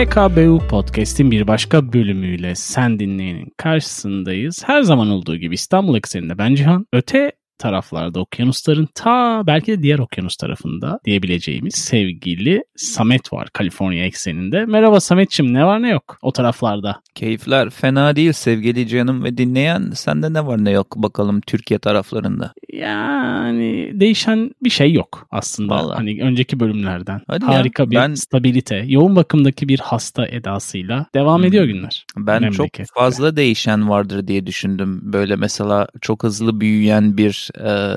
PKBU Podcast'in bir başka bölümüyle sen dinleyenin karşısındayız. Her zaman olduğu gibi İstanbul ekseninde ben Cihan. Öte taraflarda okyanusların ta belki de diğer okyanus tarafında diyebileceğimiz sevgili Samet var Kaliforniya ekseninde. Merhaba Sametçim ne var ne yok o taraflarda? Keyifler fena değil sevgili canım ve dinleyen sende ne var ne yok bakalım Türkiye taraflarında. Yani değişen bir şey yok aslında. Vallahi. Hani önceki bölümlerden. Hadi ya, Harika bir ben- stabilite. Yoğun bakımdaki bir hasta edasıyla devam Hmm. ediyor günler. Ben çok fazla değişen vardır diye düşündüm. Böyle mesela çok hızlı büyüyen bir e,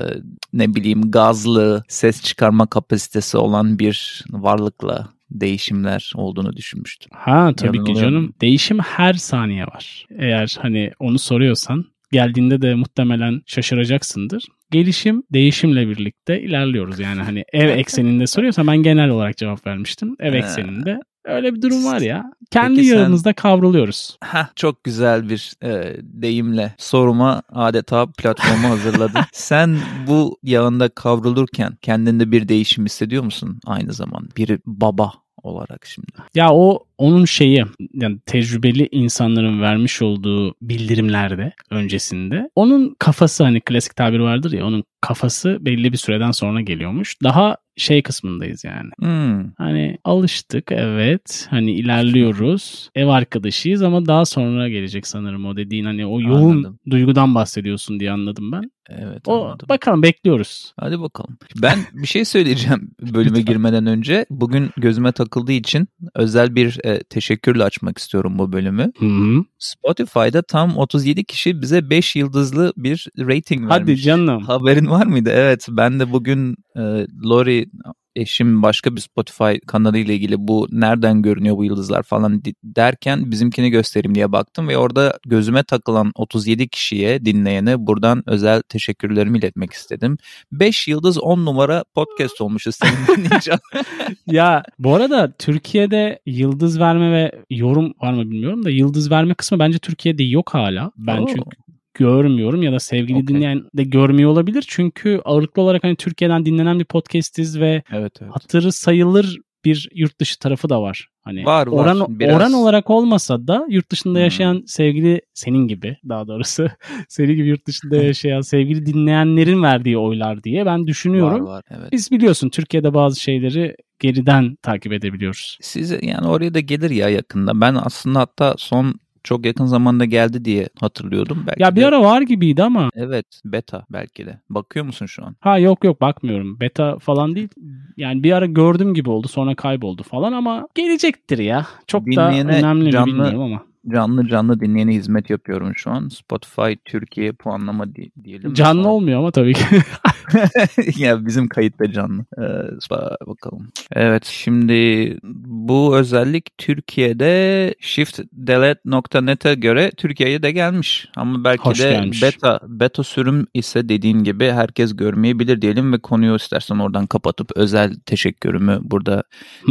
ne bileyim gazlı ses çıkarma kapasitesi olan bir varlıkla değişimler olduğunu düşünmüştüm. Ha tabii ki Yanılıyorum. canım. Değişim her saniye var. Eğer hani onu soruyorsan geldiğinde de muhtemelen şaşıracaksındır. Gelişim değişimle birlikte ilerliyoruz. Yani hani ev ekseninde soruyorsan ben genel olarak cevap vermiştim. Ev ekseninde öyle bir durum var ya. Kendi Peki sen- yağımızda kavruluyoruz. Heh, çok güzel bir e, deyimle soruma adeta platformu hazırladın. Sen bu yağında kavrulurken kendinde bir değişim hissediyor musun aynı zaman? Bir baba olarak şimdi. Ya o onun şeyi yani tecrübeli insanların vermiş olduğu bildirimlerde öncesinde onun kafası hani klasik tabir vardır ya onun kafası belli bir süreden sonra geliyormuş. Daha şey kısmındayız yani. Hmm. Hani alıştık evet hani ilerliyoruz ev arkadaşıyız ama daha sonra gelecek sanırım o dediğin hani o yoğun Anladım. duygudan bahsediyorsun diye anladım ben. Evet O anladım. bakalım bekliyoruz. Hadi bakalım. Ben bir şey söyleyeceğim bölüme girmeden önce. Bugün gözüme takıldığı için özel bir e, teşekkürle açmak istiyorum bu bölümü. Hı -hı. Spotify'da tam 37 kişi bize 5 yıldızlı bir rating vermiş. Hadi canım. Haberin var mıydı? Evet ben de bugün e, Lori eşim başka bir Spotify kanalıyla ilgili bu nereden görünüyor bu yıldızlar falan derken bizimkini göstereyim diye baktım ve orada gözüme takılan 37 kişiye dinleyene buradan özel teşekkürlerimi iletmek istedim. 5 yıldız 10 numara podcast olmuşuz senin dinleyeceğim. Ya bu arada Türkiye'de yıldız verme ve yorum var mı bilmiyorum da yıldız verme kısmı bence Türkiye'de yok hala. Ben Oo. çünkü görmüyorum ya da sevgili Okey. dinleyen de görmüyor olabilir. Çünkü ağırlıklı olarak hani Türkiye'den dinlenen bir podcastiz ve evet evet. hatırı sayılır bir yurt dışı tarafı da var. Hani Var, var. oran Biraz- oran olarak olmasa da yurt dışında Hmm. yaşayan sevgili senin gibi daha doğrusu senin gibi yurt dışında yaşayan sevgili dinleyenlerin verdiği oylar diye ben düşünüyorum. Var var evet. Biz biliyorsun Türkiye'de bazı şeyleri geriden takip edebiliyoruz. Size yani oraya da gelir ya yakında. Ben aslında hatta son çok yakın zamanda geldi diye hatırlıyordum. Belki Ya bir de- ara var gibiydi ama Evet beta belki de. Bakıyor musun şu an? ha yok yok bakmıyorum. Beta falan değil. Yani bir ara gördüm gibi oldu sonra kayboldu falan ama gelecektir ya. Çok Dinleyene da önemli mi canlı- bilmiyorum ama. Canlı canlı dinleyene hizmet yapıyorum şu an. Spotify Türkiye puanlama di- diyelim. Canlı Sonra- olmuyor ama tabii ki. ya bizim kayıtta canlı. Ee, ba- bakalım. Evet şimdi bu özellik Türkiye'de shiftdelete.net'e göre Türkiye'ye de gelmiş. Ama belki Hoş de gelmiş. beta beta sürüm ise dediğin gibi herkes görmeyebilir diyelim ve konuyu istersen oradan kapatıp özel teşekkürümü burada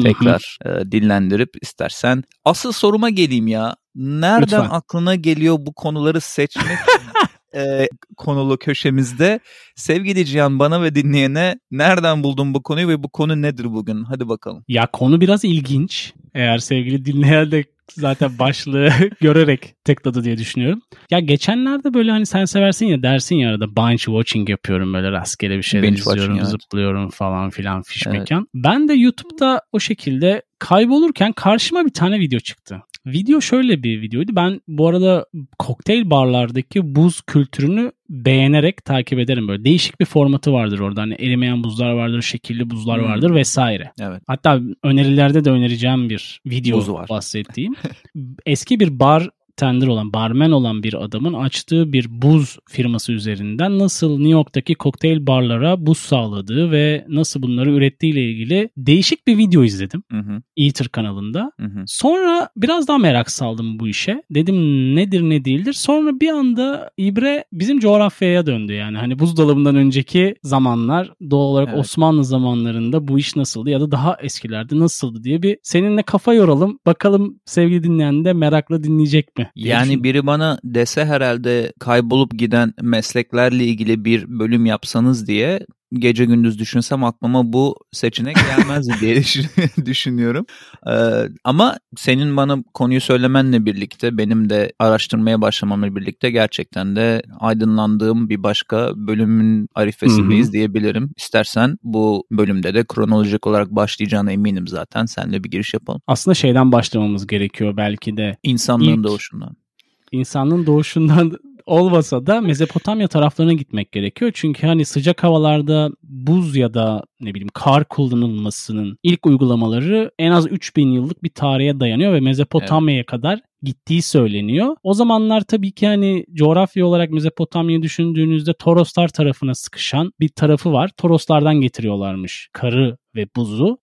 tekrar e, dillendirip istersen. Asıl soruma geleyim ya. Nereden Lütfen. aklına geliyor bu konuları seçmek e, konulu köşemizde? Sevgili Cihan bana ve dinleyene nereden buldun bu konuyu ve bu konu nedir bugün? Hadi bakalım. Ya konu biraz ilginç. Eğer sevgili dinleyen de zaten başlığı görerek tıkladı diye düşünüyorum. Ya geçenlerde böyle hani sen seversin ya dersin ya arada binge watching yapıyorum böyle rastgele bir şeyler Binge izliyorum evet. zıplıyorum falan filan fiş Evet. mekan. Ben de YouTube'da o şekilde kaybolurken karşıma bir tane video çıktı. Video şöyle bir videoydu. Ben bu arada kokteyl barlardaki buz kültürünü beğenerek takip ederim böyle. Değişik bir formatı vardır orada. Hani erimeyen buzlar vardır, şekilli buzlar Hmm. vardır vesaire. Evet. Hatta önerilerde de önereceğim bir video Buz var. bahsettiğim. Eski bir bar tender olan, barmen olan bir adamın açtığı bir buz firması üzerinden nasıl New York'taki kokteyl barlara buz sağladığı ve nasıl bunları ürettiğiyle ilgili değişik bir video izledim Hı hı, Eater kanalında. hı hı. Sonra biraz daha merak saldım bu işe. Dedim nedir ne değildir. Sonra bir anda İbre bizim coğrafyaya döndü yani. Hani buzdolabından önceki zamanlar doğal olarak Evet. Osmanlı zamanlarında bu iş nasıldı ya da daha eskilerde nasıldı diye bir seninle kafa yoralım. Bakalım sevgili dinleyen de merakla dinleyecek mi? Yani biri bana dese herhalde kaybolup giden mesleklerle ilgili bir bölüm yapsanız diye gece gündüz düşünsem aklıma bu seçenek gelmez diye düşünüyorum. Ee, ama senin bana konuyu söylemenle birlikte benim de araştırmaya başlamamla birlikte gerçekten de aydınlandığım bir başka bölümün arifesindeyiz diyebilirim. İstersen bu bölümde de kronolojik olarak başlayacağına eminim zaten. Senle bir giriş yapalım. Aslında şeyden başlamamız gerekiyor belki de. İnsanlığın İlk, doğuşundan. İnsanlığın doğuşundan olmasa da Mezopotamya taraflarına gitmek gerekiyor. Çünkü hani sıcak havalarda buz ya da ne bileyim kar kullanılmasının ilk uygulamaları en az 3000 yıllık bir tarihe dayanıyor ve Mezopotamya'ya evet. kadar gittiği söyleniyor. O zamanlar tabii ki hani coğrafya olarak Mezopotamya'yı düşündüğünüzde Toroslar tarafına sıkışan bir tarafı var. Toroslardan getiriyorlarmış karı ve buzu.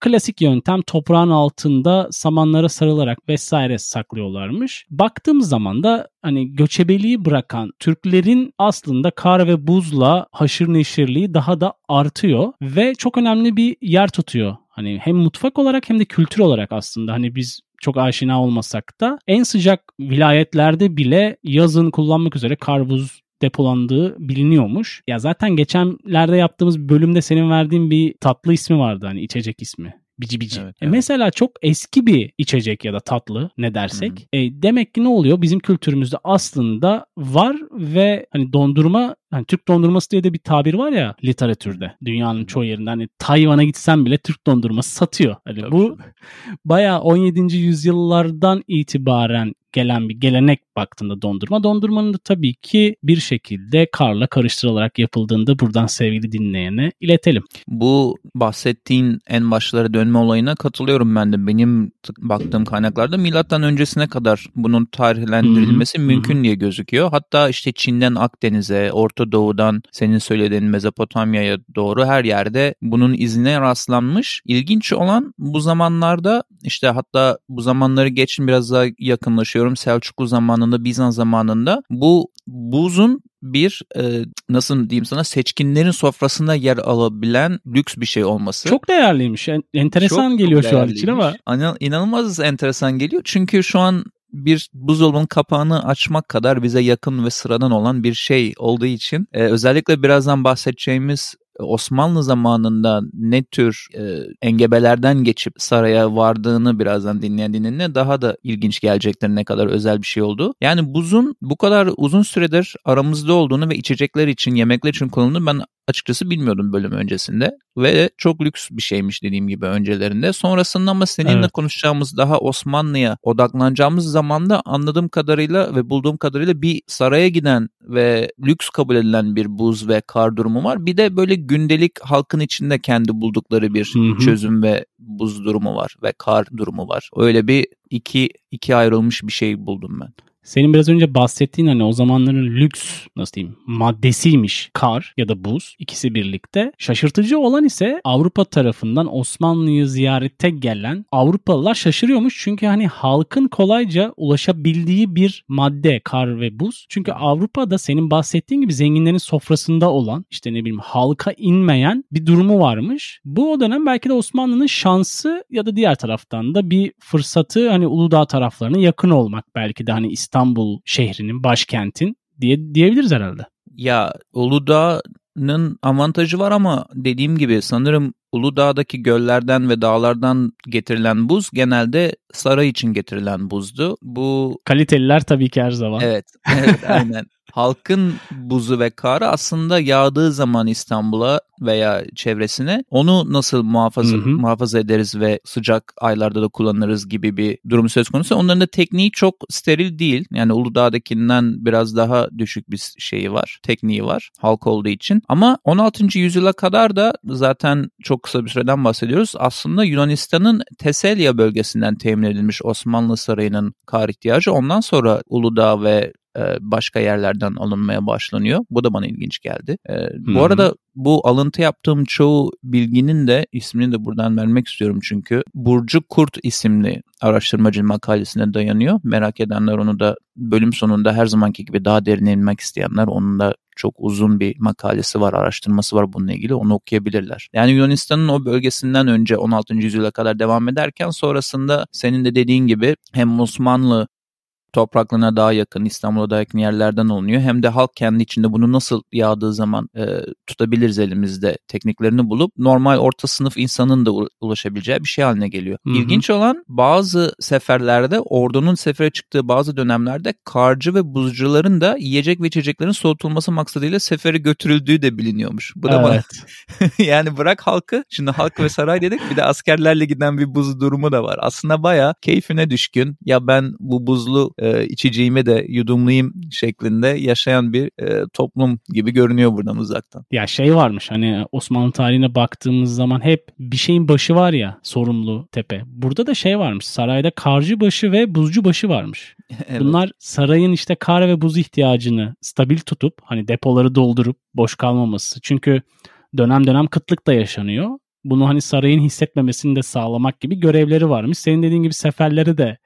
Klasik yöntem toprağın altında samanlara sarılarak vesaire saklıyorlarmış. Baktığımız zaman da hani göçebeliği bırakan Türklerin aslında kar ve buzla haşır neşirliği daha da artıyor ve çok önemli bir yer tutuyor. Hani hem mutfak olarak hem de kültür olarak aslında hani biz çok aşina olmasak da en sıcak vilayetlerde bile yazın kullanmak üzere kar buz depolandığı biliniyormuş. Ya zaten geçenlerde yaptığımız bölümde senin verdiğin bir tatlı ismi vardı hani içecek ismi. Bici bici. Evet, e evet. mesela çok eski bir içecek ya da tatlı ne dersek. E, demek ki ne oluyor? Bizim kültürümüzde aslında var ve hani dondurma hani Türk dondurması diye de bir tabir var ya literatürde. Dünyanın çoğu yerinde hani Tayvan'a gitsen bile Türk dondurması satıyor. Hani Tabii bu bayağı 17. yüzyıllardan itibaren gelen bir gelenek baktığında dondurma. Dondurmanın da tabii ki bir şekilde karla karıştırılarak yapıldığında buradan sevgili dinleyene iletelim. Bu bahsettiğin en başlara dönme olayına katılıyorum ben de. Benim baktığım kaynaklarda milattan öncesine kadar bunun tarihlendirilmesi Hı-hı. mümkün diye gözüküyor. Hatta işte Çin'den Akdeniz'e, Orta Doğu'dan senin söylediğin Mezopotamya'ya doğru her yerde bunun izine rastlanmış. İlginç olan bu zamanlarda işte hatta bu zamanları geçin biraz daha yakınlaşıyorum. Selçuklu zamanında, Bizans zamanında bu buzun bir e, nasıl diyeyim sana seçkinlerin sofrasında yer alabilen lüks bir şey olması. Çok değerliymiş. Enteresan çok geliyor şu an için ama. İnanılmaz enteresan geliyor. Çünkü şu an bir buzdolabının kapağını açmak kadar bize yakın ve sıradan olan bir şey olduğu için e, özellikle birazdan bahsedeceğimiz Osmanlı zamanında ne tür e, engebelerden geçip saraya vardığını birazdan dinleyen dinine daha da ilginç gelecektir ne kadar özel bir şey oldu. Yani buzun bu kadar uzun süredir aramızda olduğunu ve içecekler için, yemekler için kullanıldığını ben açıkçası bilmiyordum bölüm öncesinde ve çok lüks bir şeymiş dediğim gibi öncelerinde. Sonrasında ama seninle evet. konuşacağımız daha Osmanlı'ya odaklanacağımız zamanda anladığım kadarıyla ve bulduğum kadarıyla bir saraya giden ve lüks kabul edilen bir buz ve kar durumu var. Bir de böyle gündelik halkın içinde kendi buldukları bir hı hı. çözüm ve buz durumu var ve kar durumu var. Öyle bir iki iki ayrılmış bir şey buldum ben. Senin biraz önce bahsettiğin hani o zamanların lüks nasıl diyeyim maddesiymiş kar ya da buz ikisi birlikte. Şaşırtıcı olan ise Avrupa tarafından Osmanlı'yı ziyarete gelen Avrupalılar şaşırıyormuş. Çünkü hani halkın kolayca ulaşabildiği bir madde kar ve buz. Çünkü Avrupa'da senin bahsettiğin gibi zenginlerin sofrasında olan işte ne bileyim halka inmeyen bir durumu varmış. Bu o dönem belki de Osmanlı'nın şansı ya da diğer taraftan da bir fırsatı hani Uludağ taraflarına yakın olmak belki de hani İstanbul İstanbul şehrinin, başkentin diye diyebiliriz herhalde. Ya Uludağ'ın avantajı var ama dediğim gibi sanırım Uludağ'daki göllerden ve dağlardan getirilen buz genelde saray için getirilen buzdu. Bu kaliteliler tabii ki her zaman. Evet, evet aynen halkın buzu ve karı aslında yağdığı zaman İstanbul'a veya çevresine onu nasıl muhafaza hı hı. muhafaza ederiz ve sıcak aylarda da kullanırız gibi bir durum söz konusu. Onların da tekniği çok steril değil. Yani Uludağ'dakinden biraz daha düşük bir şeyi var. Tekniği var halk olduğu için. Ama 16. yüzyıla kadar da zaten çok kısa bir süreden bahsediyoruz. Aslında Yunanistan'ın Teselya bölgesinden temin edilmiş Osmanlı Sarayı'nın kar ihtiyacı. Ondan sonra Uludağ ve başka yerlerden alınmaya başlanıyor. Bu da bana ilginç geldi. E, bu arada bu alıntı yaptığım çoğu bilginin de ismini de buradan vermek istiyorum çünkü Burcu Kurt isimli araştırmacı makalesine dayanıyor. Merak edenler onu da bölüm sonunda her zamanki gibi daha derine inmek isteyenler onun da çok uzun bir makalesi var, araştırması var bununla ilgili. Onu okuyabilirler. Yani Yunanistan'ın o bölgesinden önce 16. yüzyıla kadar devam ederken sonrasında senin de dediğin gibi hem Osmanlı topraklarına daha yakın, İstanbul'a daha yakın yerlerden alınıyor. Hem de halk kendi içinde bunu nasıl yağdığı zaman e, tutabiliriz elimizde tekniklerini bulup normal orta sınıf insanın da ulaşabileceği bir şey haline geliyor. Hı hı. İlginç olan bazı seferlerde ordunun sefere çıktığı bazı dönemlerde karcı ve buzcuların da yiyecek ve içeceklerin soğutulması maksadıyla sefere götürüldüğü de biliniyormuş. Bu da evet. bana yani bırak halkı şimdi halk ve saray dedik bir de askerlerle giden bir buz durumu da var. Aslında baya keyfine düşkün ya ben bu buzlu e, içeceğimi de yudumlayayım şeklinde yaşayan bir e, toplum gibi görünüyor buradan uzaktan. Ya şey varmış hani Osmanlı tarihine baktığımız zaman hep bir şeyin başı var ya sorumlu tepe. Burada da şey varmış sarayda karcı başı ve buzcu başı varmış. evet. Bunlar sarayın işte kar ve buz ihtiyacını stabil tutup hani depoları doldurup boş kalmaması. Çünkü dönem dönem kıtlık da yaşanıyor. Bunu hani sarayın hissetmemesini de sağlamak gibi görevleri varmış. Senin dediğin gibi seferleri de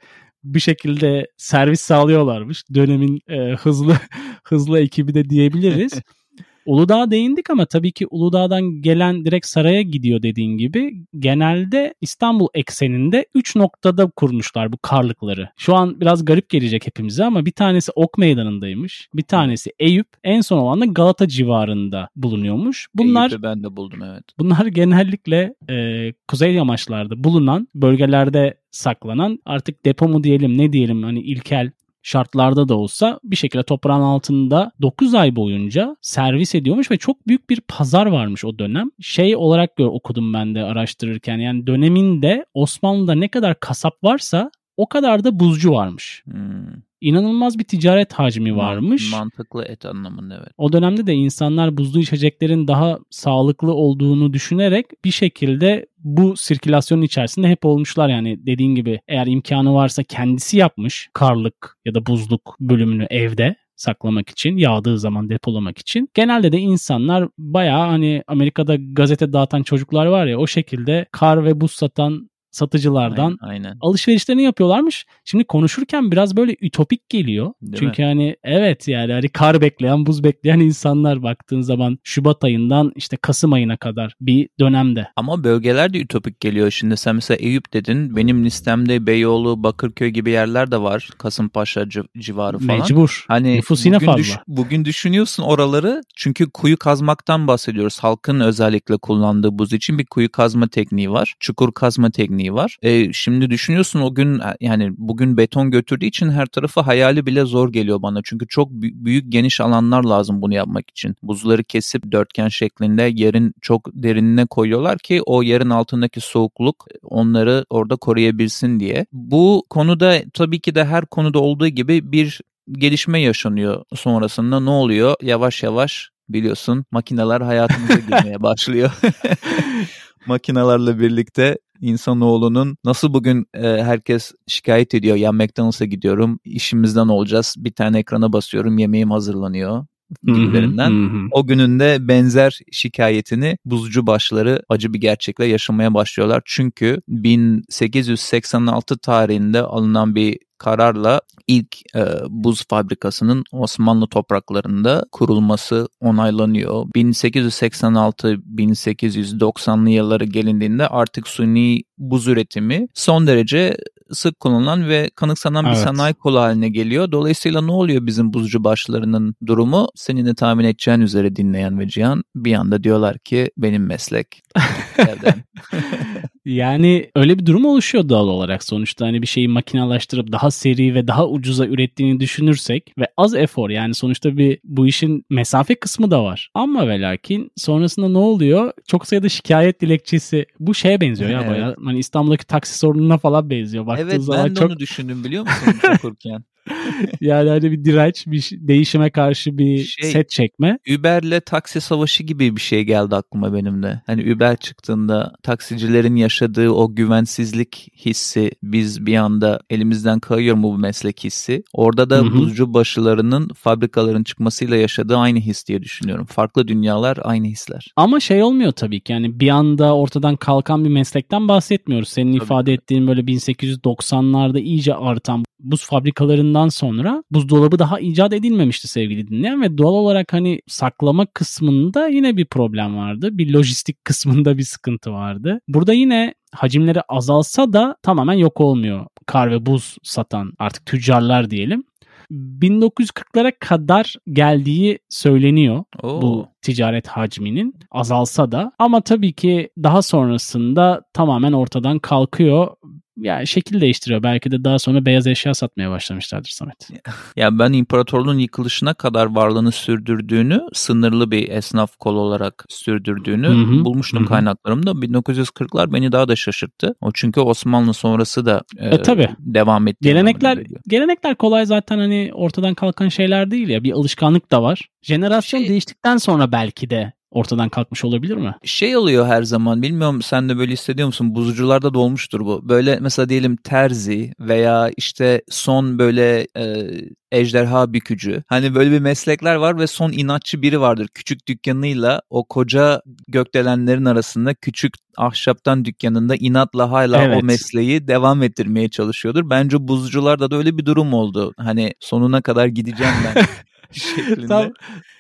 bir şekilde servis sağlıyorlarmış. Dönemin e, hızlı hızlı ekibi de diyebiliriz. Uludağ'a değindik ama tabii ki Uludağ'dan gelen direkt saraya gidiyor dediğin gibi. Genelde İstanbul ekseninde 3 noktada kurmuşlar bu karlıkları. Şu an biraz garip gelecek hepimize ama bir tanesi Ok Meydanı'ndaymış. Bir tanesi Eyüp. En son olan da Galata civarında bulunuyormuş. Bunlar Eyüp'ü ben de buldum evet. Bunlar genellikle e, kuzey yamaçlarda bulunan bölgelerde saklanan artık depo mu diyelim ne diyelim hani ilkel şartlarda da olsa bir şekilde toprağın altında 9 ay boyunca servis ediyormuş ve çok büyük bir pazar varmış o dönem. Şey olarak gör, okudum ben de araştırırken yani döneminde Osmanlı'da ne kadar kasap varsa o kadar da buzcu varmış. Hmm inanılmaz bir ticaret hacmi varmış. Mantıklı et anlamında evet. O dönemde de insanlar buzlu içeceklerin daha sağlıklı olduğunu düşünerek bir şekilde bu sirkülasyonun içerisinde hep olmuşlar yani dediğin gibi eğer imkanı varsa kendisi yapmış karlık ya da buzluk bölümünü evde saklamak için, yağdığı zaman depolamak için. Genelde de insanlar bayağı hani Amerika'da gazete dağıtan çocuklar var ya o şekilde kar ve buz satan satıcılardan aynen, aynen. alışverişlerini yapıyorlarmış. Şimdi konuşurken biraz böyle ütopik geliyor. Değil Çünkü mi? hani evet yani hani kar bekleyen, buz bekleyen insanlar baktığın zaman Şubat ayından işte Kasım ayına kadar bir dönemde. Ama bölgeler de ütopik geliyor. Şimdi sen mesela Eyüp dedin. Benim listemde Beyoğlu, Bakırköy gibi yerler de var. Kasımpaşa civarı falan. Mecbur. Hani Nüfus yine fazla. Düş, bugün düşünüyorsun oraları. Çünkü kuyu kazmaktan bahsediyoruz. Halkın özellikle kullandığı buz için bir kuyu kazma tekniği var. Çukur kazma tekniği tekniği var. E, şimdi düşünüyorsun o gün e, yani bugün beton götürdüğü için her tarafı hayali bile zor geliyor bana. Çünkü çok büyük geniş alanlar lazım bunu yapmak için. Buzları kesip dörtgen şeklinde yerin çok derinine koyuyorlar ki o yerin altındaki soğukluk onları orada koruyabilsin diye. Bu konuda tabii ki de her konuda olduğu gibi bir gelişme yaşanıyor sonrasında ne oluyor? Yavaş yavaş biliyorsun makineler hayatımıza girmeye başlıyor. Makinalarla birlikte insanoğlunun nasıl bugün e, herkes şikayet ediyor ya McDonald's'a gidiyorum işimizden olacağız bir tane ekrana basıyorum yemeğim hazırlanıyor gibilerinden. O gününde benzer şikayetini buzcu başları acı bir gerçekle yaşamaya başlıyorlar. Çünkü 1886 tarihinde alınan bir kararla ilk e, buz fabrikasının Osmanlı topraklarında kurulması onaylanıyor. 1886-1890'lı yılları gelindiğinde artık suni buz üretimi son derece sık kullanılan ve kanıksanan evet. bir sanayi kolu haline geliyor. Dolayısıyla ne oluyor bizim buzcu başlarının durumu? Senin de tahmin edeceğin üzere dinleyen ve Cihan bir anda diyorlar ki benim meslek. yani öyle bir durum oluşuyor doğal olarak sonuçta hani bir şeyi makinalaştırıp daha seri ve daha ucuza ürettiğini düşünürsek ve az efor yani sonuçta bir bu işin mesafe kısmı da var. Ama ve lakin sonrasında ne oluyor? Çok sayıda şikayet dilekçesi bu şeye benziyor ya evet. bayağı. Hani İstanbul'daki taksi sorununa falan benziyor. Baktığı evet zaman ben de çok... onu düşündüm biliyor musun okurken. yani hani bir direnç, bir değişime karşı bir şey, set çekme. Uber'le taksi savaşı gibi bir şey geldi aklıma benim de. Hani Uber çıktığında taksicilerin yaşadığı o güvensizlik hissi biz bir anda elimizden kayıyor mu bu meslek hissi. Orada da Hı-hı. buzcu başılarının fabrikaların çıkmasıyla yaşadığı aynı his diye düşünüyorum. Farklı dünyalar aynı hisler. Ama şey olmuyor tabii ki yani bir anda ortadan kalkan bir meslekten bahsetmiyoruz. Senin tabii. ifade ettiğin böyle 1890'larda iyice artan buz fabrikalarından sonra buzdolabı daha icat edilmemişti sevgili dinleyen ve doğal olarak hani saklama kısmında yine bir problem vardı. Bir lojistik kısmında bir sıkıntı vardı. Burada yine hacimleri azalsa da tamamen yok olmuyor. Kar ve buz satan artık tüccarlar diyelim. 1940'lara kadar geldiği söyleniyor Oo. bu ticaret hacminin azalsa da ama tabii ki daha sonrasında tamamen ortadan kalkıyor. Yani şekil değiştiriyor. Belki de daha sonra beyaz eşya satmaya başlamışlardır Samet. Ya ben imparatorluğun yıkılışına kadar varlığını sürdürdüğünü, sınırlı bir esnaf kol olarak sürdürdüğünü Hı hı, bulmuştum hı hı. kaynaklarımda. 1940'lar beni daha da şaşırttı. O çünkü Osmanlı sonrası da e, E, tabii. devam etti. Gelenekler gelenekler kolay zaten hani ortadan kalkan şeyler değil ya. Bir alışkanlık da var. Jenerasyon Şey- değiştikten sonra belki de ortadan kalkmış olabilir mi? şey oluyor her zaman bilmiyorum sen de böyle hissediyor musun buzcularda da olmuştur bu böyle mesela diyelim terzi veya işte son böyle e, ejderha bükücü hani böyle bir meslekler var ve son inatçı biri vardır küçük dükkanıyla o koca gökdelenlerin arasında küçük ahşaptan dükkanında inatla hala Evet. o mesleği devam ettirmeye çalışıyordur bence buzcularda da öyle bir durum oldu hani sonuna kadar gideceğim ben şeklinde. Tam,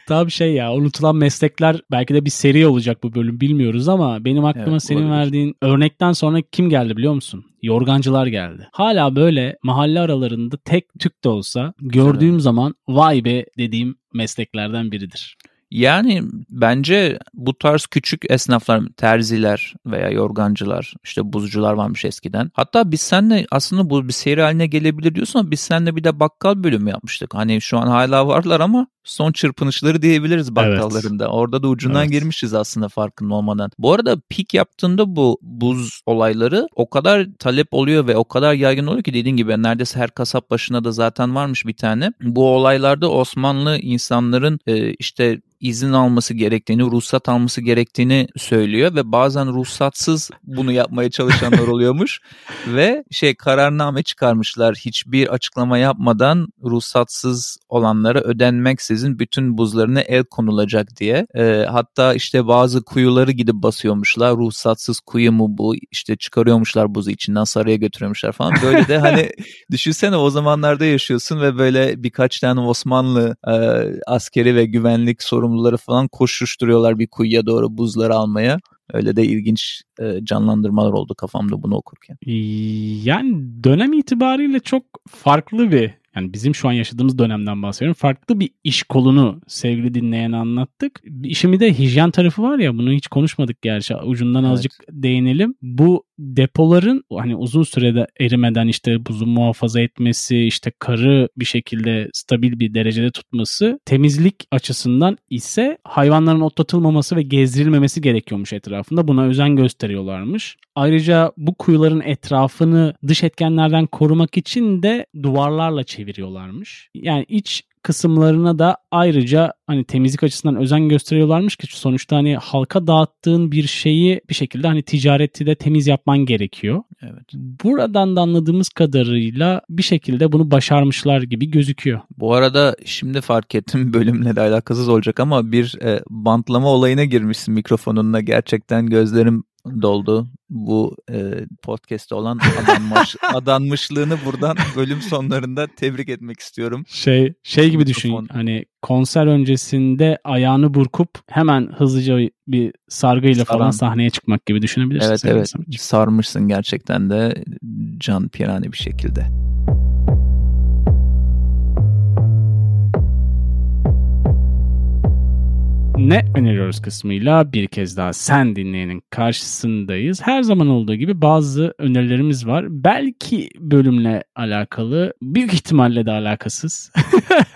tam şey ya unutulan meslekler belki de bir seri olacak bu bölüm bilmiyoruz ama benim aklıma Evet, senin olabilir. verdiğin örnekten sonra kim geldi biliyor musun? Yorgancılar geldi. Hala böyle mahalle aralarında tek tük de olsa gördüğüm zaman vay be dediğim mesleklerden biridir. Yani bence bu tarz küçük esnaflar, terziler veya yorgancılar, işte buzcular varmış eskiden. Hatta biz seninle aslında bu bir seri haline gelebilir diyorsun ama biz seninle bir de bakkal bölümü yapmıştık. Hani şu an hala varlar ama son çırpınışları diyebiliriz bakkallarında. Orada da ucundan Evet. girmişiz aslında farkında olmadan. Bu arada pik yaptığında bu buz olayları o kadar talep oluyor ve o kadar yaygın oluyor ki dediğin gibi neredeyse her kasap başına da zaten varmış bir tane. Bu olaylarda Osmanlı insanların e, işte izin alması gerektiğini, ruhsat alması gerektiğini söylüyor ve bazen ruhsatsız bunu yapmaya çalışanlar oluyormuş ve şey kararname çıkarmışlar hiçbir açıklama yapmadan ruhsatsız olanlara ödenmeksizin bütün buzlarına el konulacak diye. Ee, hatta işte bazı kuyuları gidip basıyormuşlar. Ruhsatsız kuyu mu bu? İşte çıkarıyormuşlar buzu içinden saraya götürüyormuşlar falan. Böyle de hani düşünsene o zamanlarda yaşıyorsun ve böyle birkaç tane Osmanlı e, askeri ve güvenlik sorumluları falan koşuşturuyorlar bir kuyuya doğru buzları almaya. Öyle de ilginç e, canlandırmalar oldu kafamda bunu okurken. Yani dönem itibariyle çok farklı bir yani bizim şu an yaşadığımız dönemden bahsediyorum. Farklı bir iş kolunu sevgili dinleyene anlattık. İşimi de hijyen tarafı var ya bunu hiç konuşmadık gerçi. Ucundan Evet. azıcık değinelim. Bu depoların hani uzun sürede erimeden işte buzu muhafaza etmesi, işte karı bir şekilde stabil bir derecede tutması, temizlik açısından ise hayvanların otlatılmaması ve gezdirilmemesi gerekiyormuş etrafında. Buna özen gösteriyorlarmış. Ayrıca bu kuyuların etrafını dış etkenlerden korumak için de duvarlarla çeviriyorlarmış. Yani iç kısımlarına da ayrıca hani temizlik açısından özen gösteriyorlarmış ki sonuçta hani halka dağıttığın bir şeyi bir şekilde hani ticareti de temiz yapman gerekiyor. Evet. Buradan da anladığımız kadarıyla bir şekilde bunu başarmışlar gibi gözüküyor. Bu arada şimdi fark ettim bölümle de alakasız olacak ama bir e, bantlama olayına girmişsin mikrofonunla. Gerçekten gözlerim doldu. Bu e, podcast'te olan adanmış, adanmışlığını buradan bölüm sonlarında tebrik etmek istiyorum. Şey şey gibi düşün hani konser öncesinde ayağını burkup hemen hızlıca bir sargıyla falan Saran. sahneye çıkmak gibi düşünebilirsin. Evet evet sarmışsın gerçekten de can pirani bir şekilde. Ne öneriyoruz kısmıyla bir kez daha sen dinleyenin karşısındayız. Her zaman olduğu gibi bazı önerilerimiz var. Belki bölümle alakalı, büyük ihtimalle de alakasız.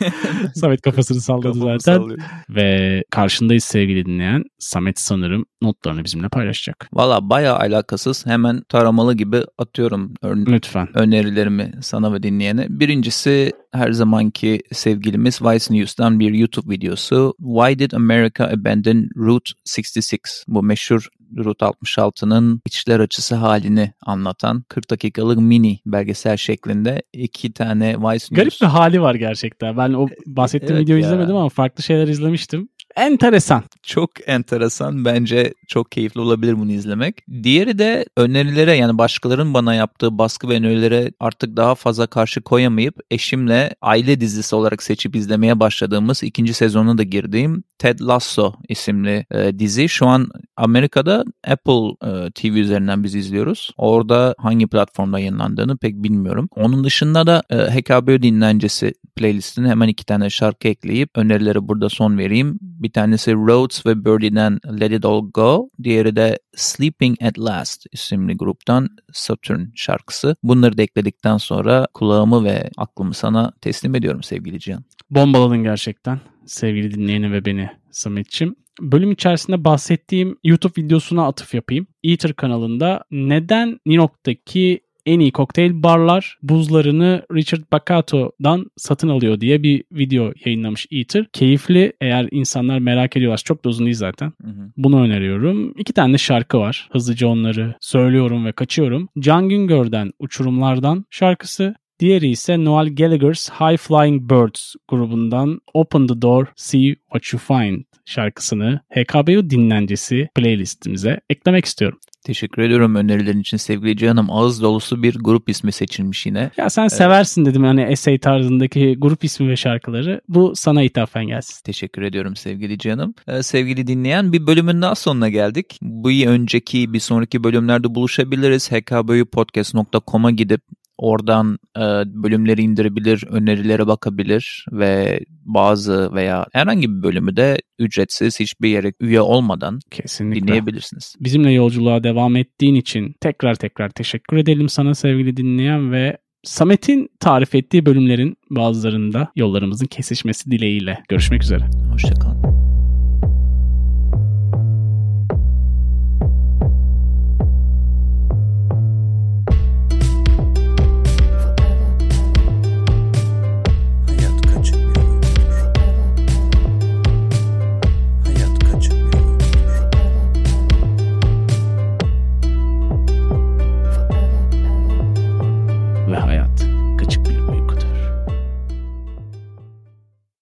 Samet kafasını salladı Kafamı zaten. sallıyorum. Ve karşındayız sevgili dinleyen. Samet sanırım notlarını bizimle paylaşacak. Valla baya alakasız hemen taramalı gibi atıyorum ör- Lütfen. önerilerimi sana ve dinleyene. Birincisi her zamanki sevgilimiz Vice News'tan bir YouTube videosu. Why did America abandon Route 66? Bu meşhur Route 66'nın içler açısı halini anlatan 40 dakikalık mini belgesel şeklinde iki tane Vice Garip News. bir hali var gerçekten. Ben o bahsettiğim Evet videoyu ya. izlemedim ama farklı şeyler izlemiştim. Enteresan. Çok enteresan. Bence çok keyifli olabilir bunu izlemek. Diğeri de önerilere yani başkalarının bana yaptığı baskı ve önerilere artık daha fazla karşı koyamayıp eşimle aile dizisi olarak seçip izlemeye başladığımız ikinci sezonuna da girdiğim Ted Lasso isimli e, dizi. Şu an Amerika'da Apple e, TV üzerinden biz izliyoruz. Orada hangi platformda yayınlandığını pek bilmiyorum. Onun dışında da e, HKB dinlencesi playlistine hemen iki tane şarkı ekleyip önerileri burada son vereyim. Bir tanesi Rhodes ve Birdie'den Let It All Go. Diğeri de Sleeping At Last isimli gruptan Saturn şarkısı. Bunları da ekledikten sonra kulağımı ve aklımı sana teslim ediyorum sevgili Cihan. Bombaladın gerçekten sevgili dinleyeni ve beni Sametçim. Bölüm içerisinde bahsettiğim YouTube videosuna atıf yapayım. Eater kanalında neden New York'taki en iyi kokteyl barlar buzlarını Richard Bacato'dan satın alıyor diye bir video yayınlamış Eater. Keyifli eğer insanlar merak ediyorlar. Çok da uzun değil zaten. Hı hı. Bunu öneriyorum. İki tane şarkı var. Hızlıca onları söylüyorum ve kaçıyorum. Can Güngör'den Uçurumlardan şarkısı. Diğeri ise Noel Gallagher's High Flying Birds grubundan Open the Door, See What You Find şarkısını HKBU dinlencesi playlistimize eklemek istiyorum. Teşekkür ediyorum önerilerin için sevgili canım. Ağız dolusu bir grup ismi seçilmiş yine. Ya sen seversin dedim hani essay tarzındaki grup ismi ve şarkıları. Bu sana ithafen gelsin. Teşekkür ediyorum sevgili canım. Ee, sevgili dinleyen bir bölümün daha sonuna geldik. Bu önceki bir sonraki bölümlerde buluşabiliriz. hkbuyupodcast.com'a gidip Oradan e, bölümleri indirebilir, önerilere bakabilir ve bazı veya herhangi bir bölümü de ücretsiz hiçbir yere üye olmadan Kesinlikle. dinleyebilirsiniz. Bizimle yolculuğa devam ettiğin için tekrar tekrar teşekkür edelim sana sevgili dinleyen ve Samet'in tarif ettiği bölümlerin bazılarında yollarımızın kesişmesi dileğiyle. Görüşmek üzere. Hoşçakalın.